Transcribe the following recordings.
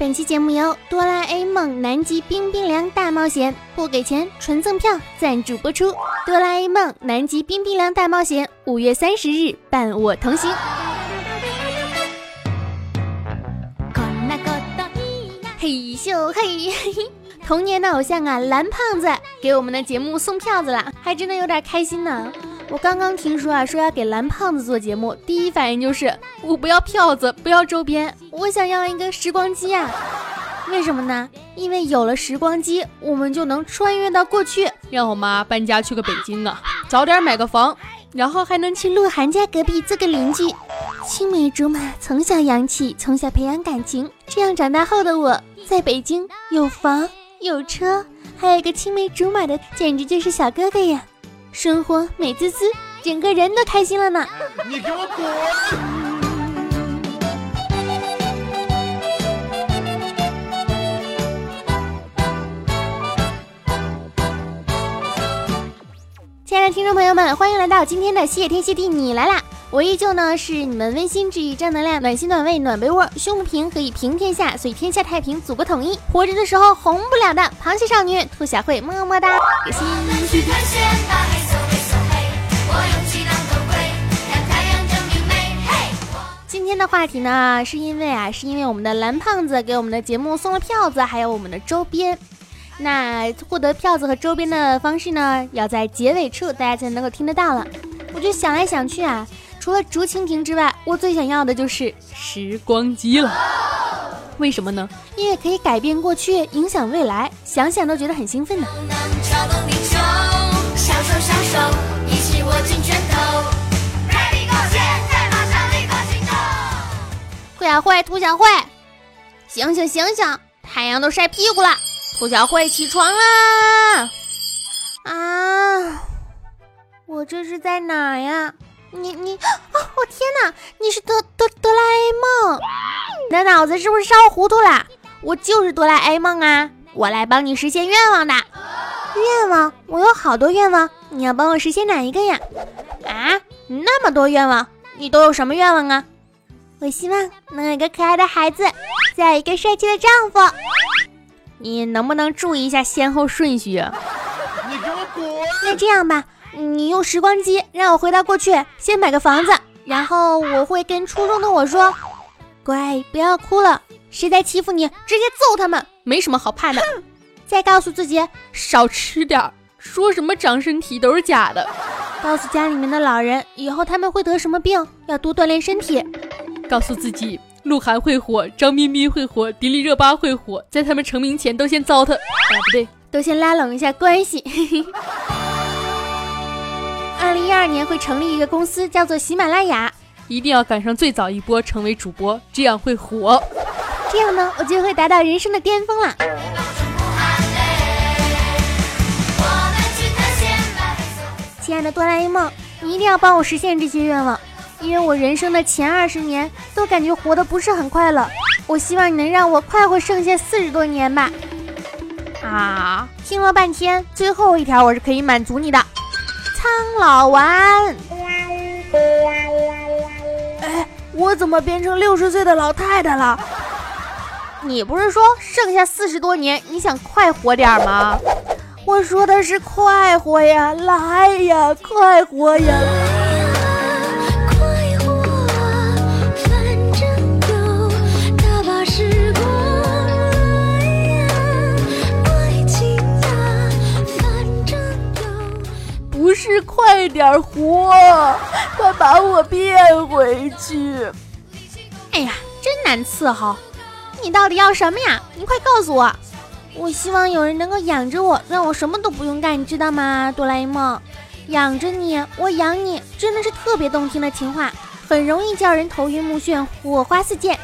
本期节目由哆啦 A 梦南极冰冰凉大冒险不给钱纯赠票赞助播出。哆啦 A 梦南极冰冰凉大冒险五月三十日伴我同行。嘿咻嘿，童年的偶像啊，蓝胖子给我们的节目送票子了，还真的有点开心呢。我刚刚听说啊，说要给蓝胖子做节目，第一反应就是我不要票子，不要周边，我想要一个时光机啊！为什么呢？因为有了时光机，我们就能穿越到过去，让我妈搬家去个北京啊，早点买个房，然后还能去鹿晗家隔壁做个邻居。青梅竹马，从小养起，从小培养感情，这样长大后的我。在北京有房有车，还有一个青梅竹马的，简直就是小哥哥呀！生活美滋滋，整个人都开心了呢。你给我滚！亲爱的听众朋友们，欢迎来到今天的谢天谢地你来啦！我依旧呢是你们温馨治愈正能量暖心暖胃暖被窝胸不平可以平天下所以天下太平祖国统一活着的时候红不了的螃蟹少女兔小慧么么哒。今今天的话题呢是因为啊是因为我们的蓝胖子给我们的节目送了票子还有我们的周边，那获得票子和周边的方式呢要在结尾处大家才能够听得到了。我就想来想去啊。除了竹蜻蜓之外，我最想要的就是时光机了。为什么呢？因为可以改变过去，影响未来，想想都觉得很兴奋呢。小慧，兔小慧，醒醒醒醒，太阳都晒屁股了。兔小慧，起床啦！啊，我这是在哪呀？你你啊！我天哪！你是哆哆哆啦 A 梦？你的脑子是不是烧糊涂了？我就是哆啦 A 梦啊！我来帮你实现愿望的。愿望？我有好多愿望，你要帮我实现哪一个呀？啊？那么多愿望，你都有什么愿望啊？我希望能有一个可爱的孩子，再有一个帅气的丈夫。你能不能注意一下先后顺序啊？你给我滚！那这样吧。你用时光机让我回到过去，先买个房子，然后我会跟初中的我说：“乖，不要哭了，谁在欺负你，直接揍他们，没什么好怕的。”再告诉自己少吃点，说什么长身体都是假的。告诉家里面的老人，以后他们会得什么病，要多锻炼身体。告诉自己，鹿晗会火，张彬彬会火，迪丽热巴会火，在他们成名前都先糟蹋。啊，不对，都先拉拢一下关系。二零一二年会成立一个公司，叫做喜马拉雅，一定要赶上最早一波，成为主播，这样会火。这样呢，我就会达到人生的巅峰了。亲爱的哆啦 A 梦，你一定要帮我实现这些愿望，因为我人生的前二十年都感觉活得不是很快乐。我希望你能让我快活剩下四十多年吧。啊，听了半天，最后一条我是可以满足你的。苍老丸，哎，我怎么变成六十岁的老太太了？你不是说剩下四十多年，你想快活点吗？我说的是快活呀，来呀，快活呀！快点活，快把我变回去！哎呀，真难伺候！你到底要什么呀？你快告诉我！我希望有人能够养着我，让我什么都不用干，你知道吗？哆啦 A 梦，养着你，我养你，真的是特别动听的情话，很容易叫人头晕目眩，火花四溅。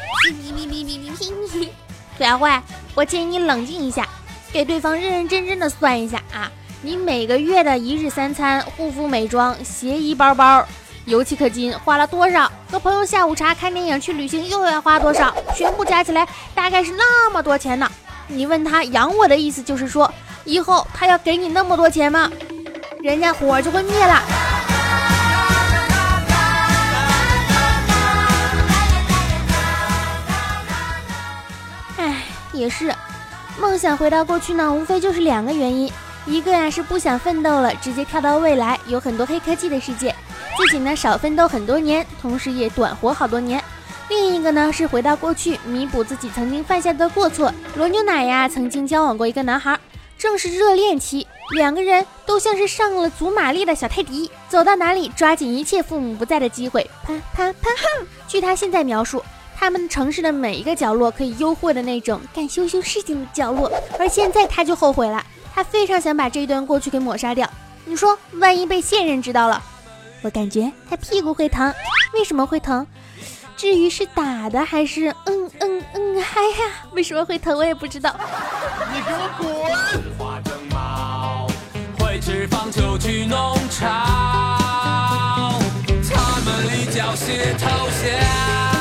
兔小慧，我建议你冷静一下，给对方认认真真的算一下啊！你每个月的一日三餐、护肤美妆、鞋衣包包、油漆氪金花了多少？和朋友下午茶、看电影、去旅行又要花多少？全部加起来大概是那么多钱呢。你问他养我的意思就是说，以后他要给你那么多钱吗？人家火就会灭了。哎，也是，梦想回到过去呢，无非就是两个原因，一个呀是不想奋斗了，直接跳到未来，有很多黑科技的世界，自己呢少奋斗很多年，同时也短活好多年；另一个呢是回到过去，弥补自己曾经犯下的过错。罗牛奶呀，曾经交往过一个男孩，正是热恋期，两个人都像是上了祖玛丽的小泰迪，走到哪里抓紧一切父母不在的机会，啪啪啪哼。据他现在描述。他们城市的每一个角落可以幽会的那种干羞羞事情的角落，而现在他就后悔了，他非常想把这一段过去给抹杀掉。你说，万一被现任知道了，我感觉他屁股会疼。为什么会疼？至于是打的还是嗯嗯嗯嗨呀？为什么会疼？我也不知道。你给我滚！会吃棒球去农场，他们一脚鞋投降。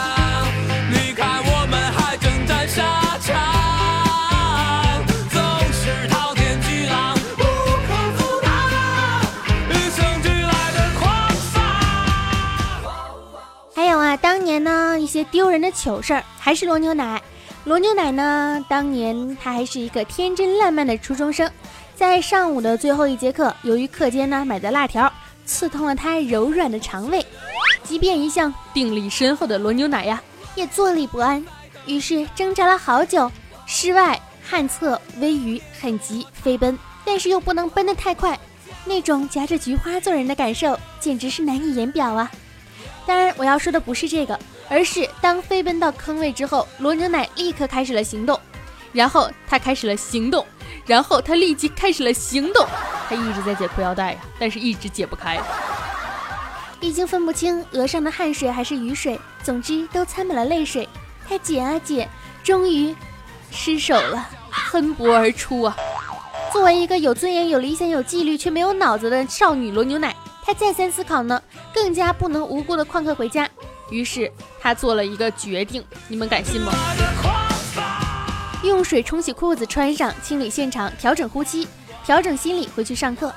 一些丢人的糗事儿，还是罗牛奶。罗牛奶呢，当年他还是一个天真烂漫的初中生，在上午的最后一节课，由于课间呢买的辣条刺痛了他柔软的肠胃，即便一向定力深厚的罗牛奶呀，也坐立不安。于是挣扎了好久，室外旱厕微雨很急飞奔，但是又不能奔得太快，那种夹着菊花做人的感受，简直是难以言表啊。当然，我要说的不是这个，而是当飞奔到坑位之后，罗牛奶立刻开始了行动，然后他开始了行动，然后他立即开始了行动，他一直在解裤腰带呀，但是一直解不开，已经分不清额上的汗水还是雨水，总之都掺满了泪水。他解啊解，终于失手了，喷薄而出啊！作为一个有尊严、有理想、有纪律却没有脑子的少女罗牛奶。她再三思考呢，更加不能无辜的旷课回家。于是他做了一个决定，你们敢信吗？用水冲洗裤子，穿上，清理现场，调整呼吸，调整心理，回去上课。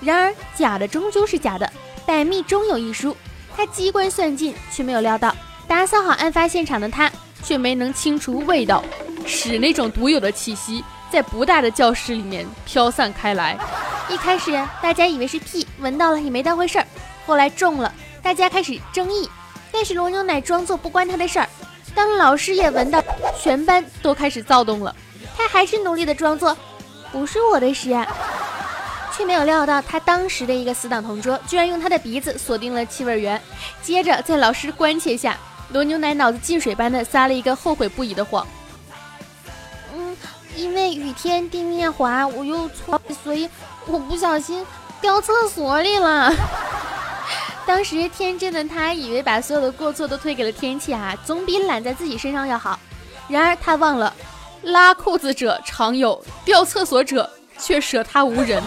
然而假的终究是假的，百密终有一疏。他机关算尽，却没有料到，打扫好案发现场的他，却没能清除味道，使那种独有的气息在不大的教室里面飘散开来。一开始大家以为是屁，闻到了也没当回事儿。后来中了，大家开始争议。但是罗牛奶装作不关他的事儿。当老师也闻到，全班都开始躁动了。他还是努力的装作不是我的屎，却没有料到他当时的一个死党同桌居然用他的鼻子锁定了气味源。接着在老师关切下，罗牛奶脑子进水般的撒了一个后悔不已的谎。嗯，因为雨天地面滑，我又错，所以。我不小心掉厕所里了。当时天真的他以为把所有的过错都推给了天气啊，总比揽在自己身上要好。然而他忘了，拉裤子者常有，掉厕所者却舍他无人。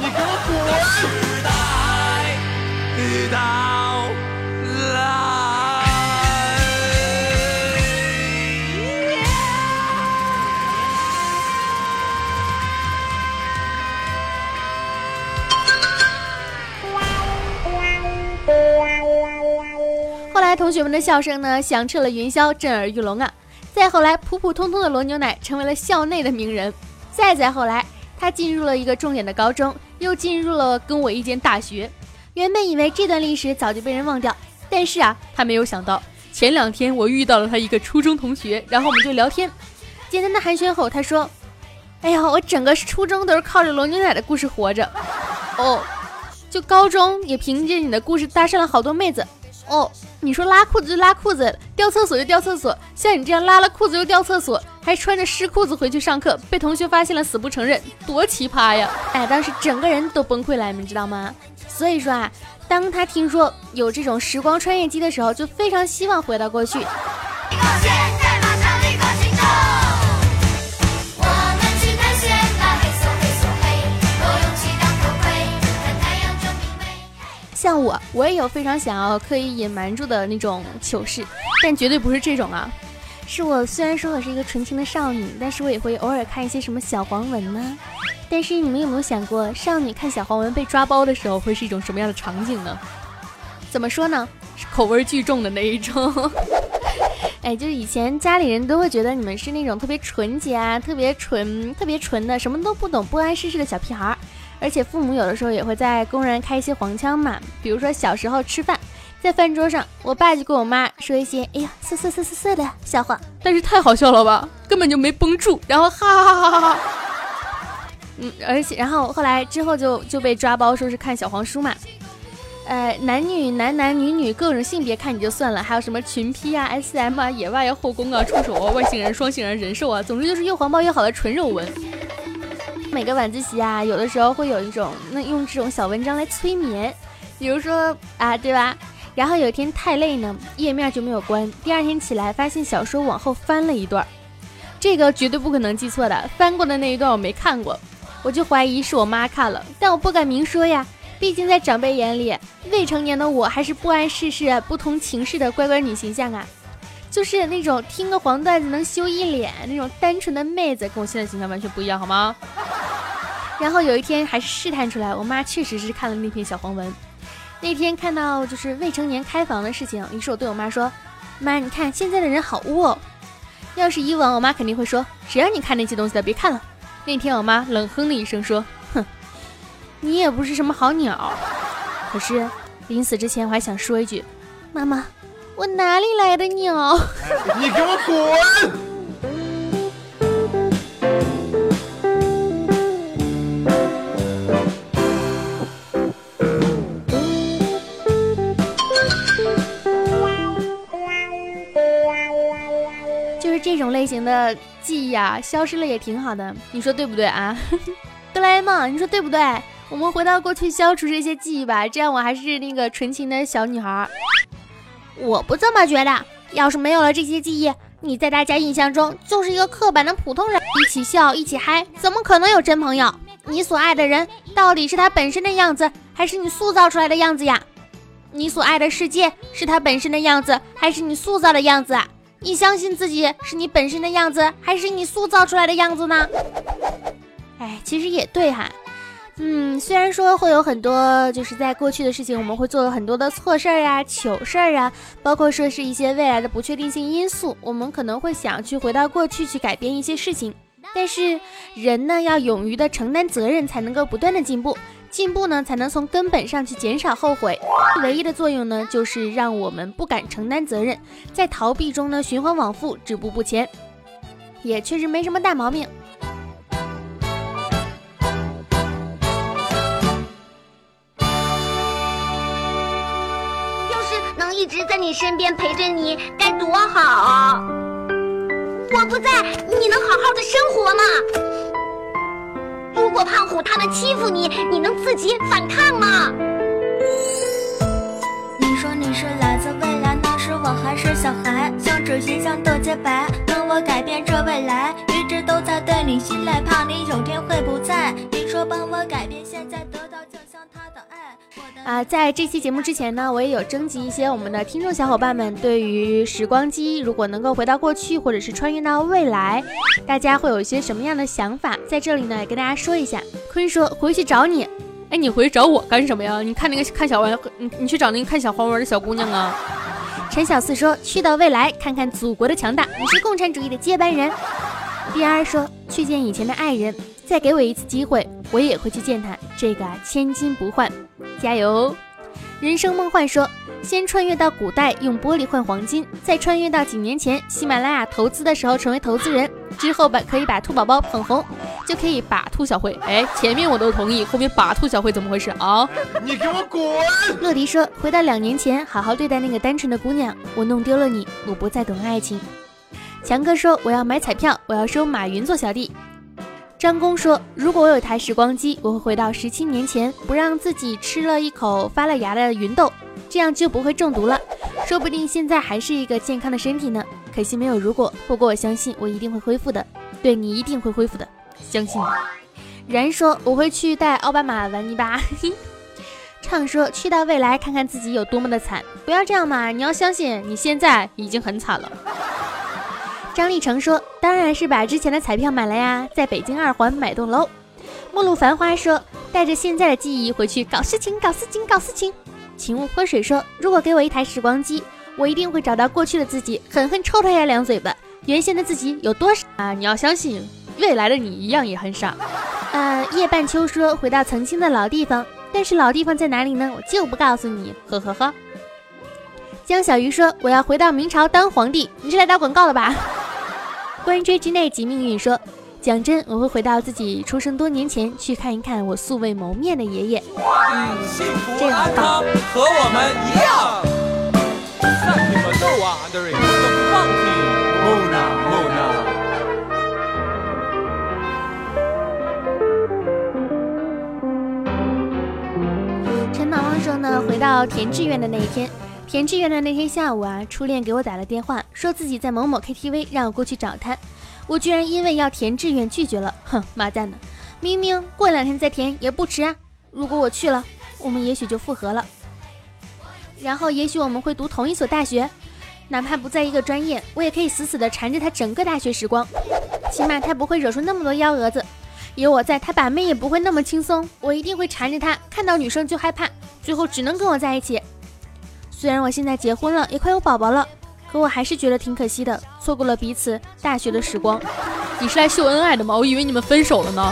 同学们的笑声呢，响彻了云霄，震耳欲聋啊！再后来，普普通通的罗牛奶成为了校内的名人。再再后来，他进入了一个重点的高中，又进入了跟我一间大学。原本以为这段历史早就被人忘掉，但是啊，他没有想到，前两天我遇到了他一个初中同学，然后我们就聊天，简单的寒暄后，他说：“哎呀，我整个初中都是靠着罗牛奶的故事活着。”哦，就高中也凭借你的故事搭讪了好多妹子。哦，你说拉裤子就拉裤子，掉厕所就掉厕所，像你这样拉了裤子又掉厕所，还穿着湿裤子回去上课，被同学发现了死不承认，多奇葩呀！哎，当时整个人都崩溃了，你们知道吗？所以说啊，当他听说有这种时光穿越机的时候，就非常希望回到过去。像我，我也有非常想要刻意隐瞒住的那种糗事，但绝对不是这种啊！是我虽然说我是一个纯情的少女，但是我也会偶尔看一些什么小黄文呢。但是你们有没有想过，少女看小黄文被抓包的时候会是一种什么样的场景呢？怎么说呢？是口味巨重的那一种。哎，就是以前家里人都会觉得你们是那种特别纯洁啊、特别纯、特别纯的，什么都不懂、不谙世事的小屁孩儿。而且父母有的时候也会在公然开一些黄腔嘛，比如说小时候吃饭，在饭桌上，我爸就跟我妈说一些“哎呀，色色色色色”的笑话，但是太好笑了吧，根本就没绷住，然后哈哈哈哈哈哈。嗯，而且然后后来之后就就被抓包，说是看小黄书嘛。呃，男女男男女女各种性别看你就算了，还有什么群批啊、SM 啊、野外啊、后宫啊、触手啊、外星人、双性人、人兽啊，总之就是又黄暴又好的纯肉文。每个晚自习啊，有的时候会有一种那用这种小文章来催眠，比如说啊，对吧？然后有一天太累呢，页面就没有关。第二天起来发现小说往后翻了一段，这个绝对不可能记错的，翻过的那一段我没看过，我就怀疑是我妈看了，但我不敢明说呀，毕竟在长辈眼里，未成年的我还是不谙世事、不通情事的乖乖女形象啊。就是那种听个黄段子能羞一脸那种单纯的妹子，跟我现在形象完全不一样，好吗？然后有一天还是试探出来，我妈确实是看了那篇小黄文。那天看到就是未成年开房的事情，于是我对我妈说：“妈，你看现在的人好污哦。”要是以往，我妈肯定会说：“谁让你看那些东西的？别看了。”那天我妈冷哼了一声说：“哼，你也不是什么好鸟。”可是临死之前我还想说一句：“妈妈。”我哪里来的鸟？你给我滚！的记忆啊，消失了也挺好的，你说对不对啊？哆啦 A 梦，你说对不对？我们回到过去，消除这些记忆吧，这样我还是那个纯情的小女孩。我不这么觉得。要是没有了这些记忆，你在大家印象中就是一个刻板的普通人。一起笑，一起嗨，怎么可能有真朋友？你所爱的人到底是他本身的样子，还是你塑造出来的样子呀？你所爱的世界是他本身的样子，还是你塑造的样子？你相信自己是你本身的样子，还是你塑造出来的样子呢？哎，其实也对哈。嗯，虽然说会有很多，就是在过去的事情，我们会做了很多的错事儿啊、糗事儿啊，包括说是一些未来的不确定性因素，我们可能会想去回到过去去改变一些事情。但是人呢，要勇于的承担责任，才能够不断的进步，进步呢，才能从根本上去减少后悔。唯一的作用呢，就是让我们不敢承担责任，在逃避中呢循环往复，止步不前，也确实没什么大毛病。要是能一直在你身边陪着你，该多好！我不在，你能好好的生活吗？如果胖虎他们欺负你，你能自己反抗吗？你说你是来自未来，那时我还是小孩，像纸一样的洁白，能我改变这未来，一直都在对你信赖，怕你有天会不在。你说帮我改变现在，啊，在这期节目之前呢，我也有征集一些我们的听众小伙伴们对于时光机如果能够回到过去，或者是穿越到未来，大家会有一些什么样的想法？在这里呢，也跟大家说一下。坤说回去找你，哎，你回去找我干什么呀？你看那个看小玩，你你去找那个看小黄文的小姑娘啊。陈小四说去到未来看看祖国的强大，你是共产主义的接班人。第二说去见以前的爱人，再给我一次机会，我也会去见他，这个千金不换。加油！人生梦幻说，先穿越到古代用玻璃换黄金，再穿越到几年前喜马拉雅投资的时候成为投资人，之后把可以把兔宝宝捧红，就可以把兔小慧。哎，前面我都同意，后面把兔小慧怎么回事啊？你给我滚！乐迪说，回到两年前，好好对待那个单纯的姑娘。我弄丢了你，我不再懂爱情。强哥说，我要买彩票，我要收马云做小弟。张工说：“如果我有台时光机，我会回到十七年前，不让自己吃了一口发了芽的芸豆，这样就不会中毒了。说不定现在还是一个健康的身体呢。可惜没有如果。不过我相信我一定会恢复的。对你一定会恢复的，相信你。”然说：“我会去带奥巴马玩泥巴。”畅说：“去到未来看看自己有多么的惨，不要这样嘛！你要相信你现在已经很惨了。”张立成说：“当然是把之前的彩票买了呀，在北京二环买栋楼。”末路繁花说：“带着现在的记忆回去搞事情，搞事情，搞事情。”请勿泼水说：“如果给我一台时光机，我一定会找到过去的自己，狠狠抽他一两嘴巴。原先的自己有多傻啊？你要相信，未来的你一样也很傻。呃，叶半秋说回到曾经的老地方，但是老地方在哪里呢？我就不告诉你。呵呵呵。江小鱼说我要回到明朝当皇帝，你是来打广告的吧？关于追之内及命运说。讲真，我会回到自己出生多年前去看一看我素未谋面的爷爷。这很棒，和我们一样。陈老王说呢，回到填志愿的那一天，填志愿的那天下午啊，初恋给我打了电话，说自己在某某 KTV，让我过去找他。我居然因为要填志愿拒绝了，哼，妈蛋的！明明过两天再填也不迟啊。如果我去了，我们也许就复合了，然后也许我们会读同一所大学，哪怕不在一个专业，我也可以死死的缠着他整个大学时光，起码他不会惹出那么多幺蛾子。有我在，他把妹也不会那么轻松。我一定会缠着他，看到女生就害怕，最后只能跟我在一起。虽然我现在结婚了，也快有宝宝了。可我还是觉得挺可惜的，错过了彼此大学的时光。你是来秀恩爱的吗？我以为你们分手了呢。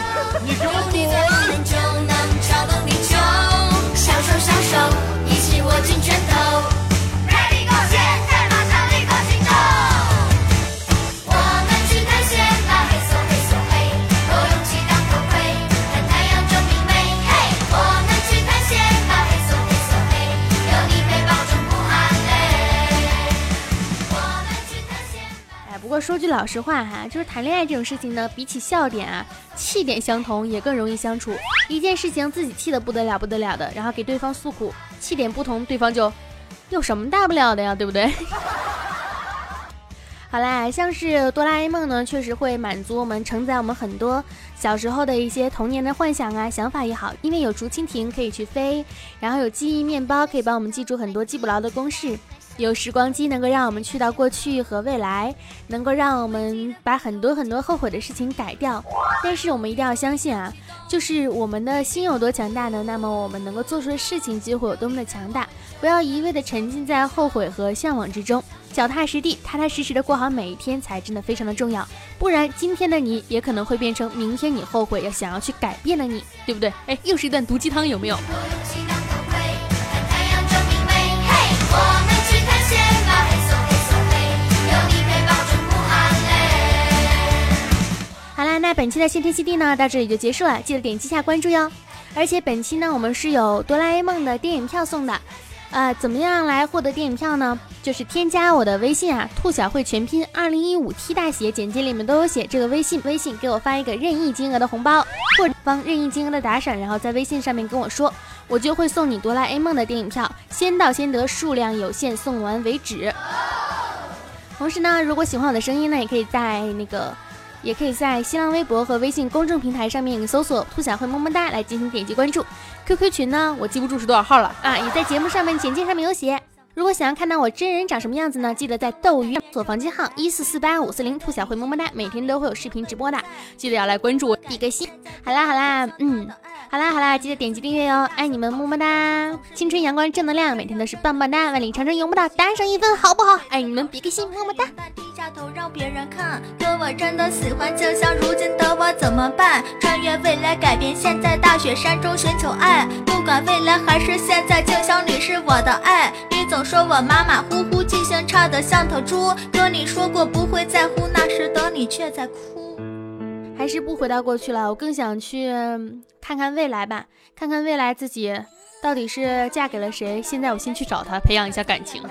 句老实话哈，就是谈恋爱这种事情呢，比起笑点啊，气点相同也更容易相处。一件事情自己气得不得了不得了的，然后给对方诉苦，气点不同，对方就有什么大不了的呀，对不对？好啦，像是哆啦 A 梦呢，确实会满足我们承载我们很多小时候的一些童年的幻想啊、想法也好，因为有竹蜻蜓可以去飞，然后有记忆面包可以帮我们记住很多记不牢的公式。有时光机能够让我们去到过去和未来，能够让我们把很多很多后悔的事情改掉。但是我们一定要相信啊，就是我们的心有多强大呢？那么我们能够做出的事情就会有多么的强大。不要一味的沉浸在后悔和向往之中，脚踏实地、踏踏实实的过好每一天才真的非常的重要。不然今天的你也可能会变成明天你后悔要想要去改变的你，对不对？哎，又是一段毒鸡汤，有没有？那本期的先天基地呢，到这里就结束了，记得点击下关注哟。而且本期呢，我们是有哆啦 A 梦的电影票送的，呃，怎么样来获得电影票呢？就是添加我的微信啊，兔小慧全拼二零一五 T 大写，简介里面都有写这个微信，微信给我发一个任意金额的红包，或者方任意金额的打赏，然后在微信上面跟我说，我就会送你哆啦 A 梦的电影票，先到先得，数量有限，送完为止。同时呢，如果喜欢我的声音呢，也可以在那个。也可以在新浪微博和微信公众平台上面搜索“兔小慧么么哒”来进行点击关注。QQ 群呢，我记不住是多少号了啊，也在节目上面简介上面有写。如果想要看到我真人长什么样子呢？记得在斗鱼搜索房间号一四四八五四零，兔小慧么么哒，每天都会有视频直播的，记得要来关注我，比个心。好啦好啦，嗯。好啦好啦，记得点击订阅哟，爱你们么么哒！青春阳光正能量，每天都是棒棒哒，万里长城永不倒，单上一分好不好？爱你们，比个心，么么哒！低下头让别人看，可我真的喜欢，就像如今的我怎么办？穿越未来，改变现在，大雪山中寻求爱，不管未来还是现在，就像你是我的爱。你总说我马马虎虎，记性差的像头猪，跟你说过不会在乎，那时的你却在哭。还是不回到过去了，我更想去看看未来吧，看看未来自己到底是嫁给了谁。现在我先去找他，培养一下感情。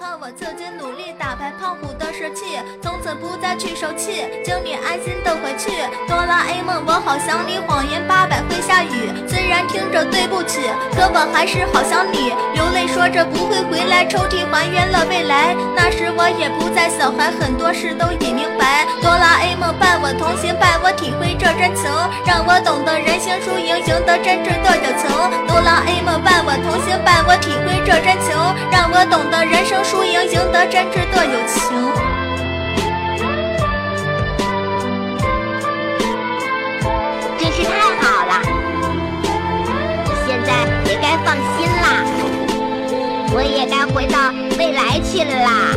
靠我曾经努力打败胖虎的士气，从此不再去受气，请你安心的回去。哆啦 A 梦，我好想你，谎言八百会下雨。虽然听着对不起，可我还是好想你。流泪说着不会回来，抽屉还原了未来。那时我也不再小孩，很多事都已明白。哆啦 A 梦伴我同行，伴我体会这真情，让我懂得人性输赢，赢得真挚的友情。哆啦 A 梦伴我同行，伴我体会这真情，让我懂得人生输赢。赢得真挚的友情，真是太好了！现在。也该放心啦，我也该回到未来去了啦。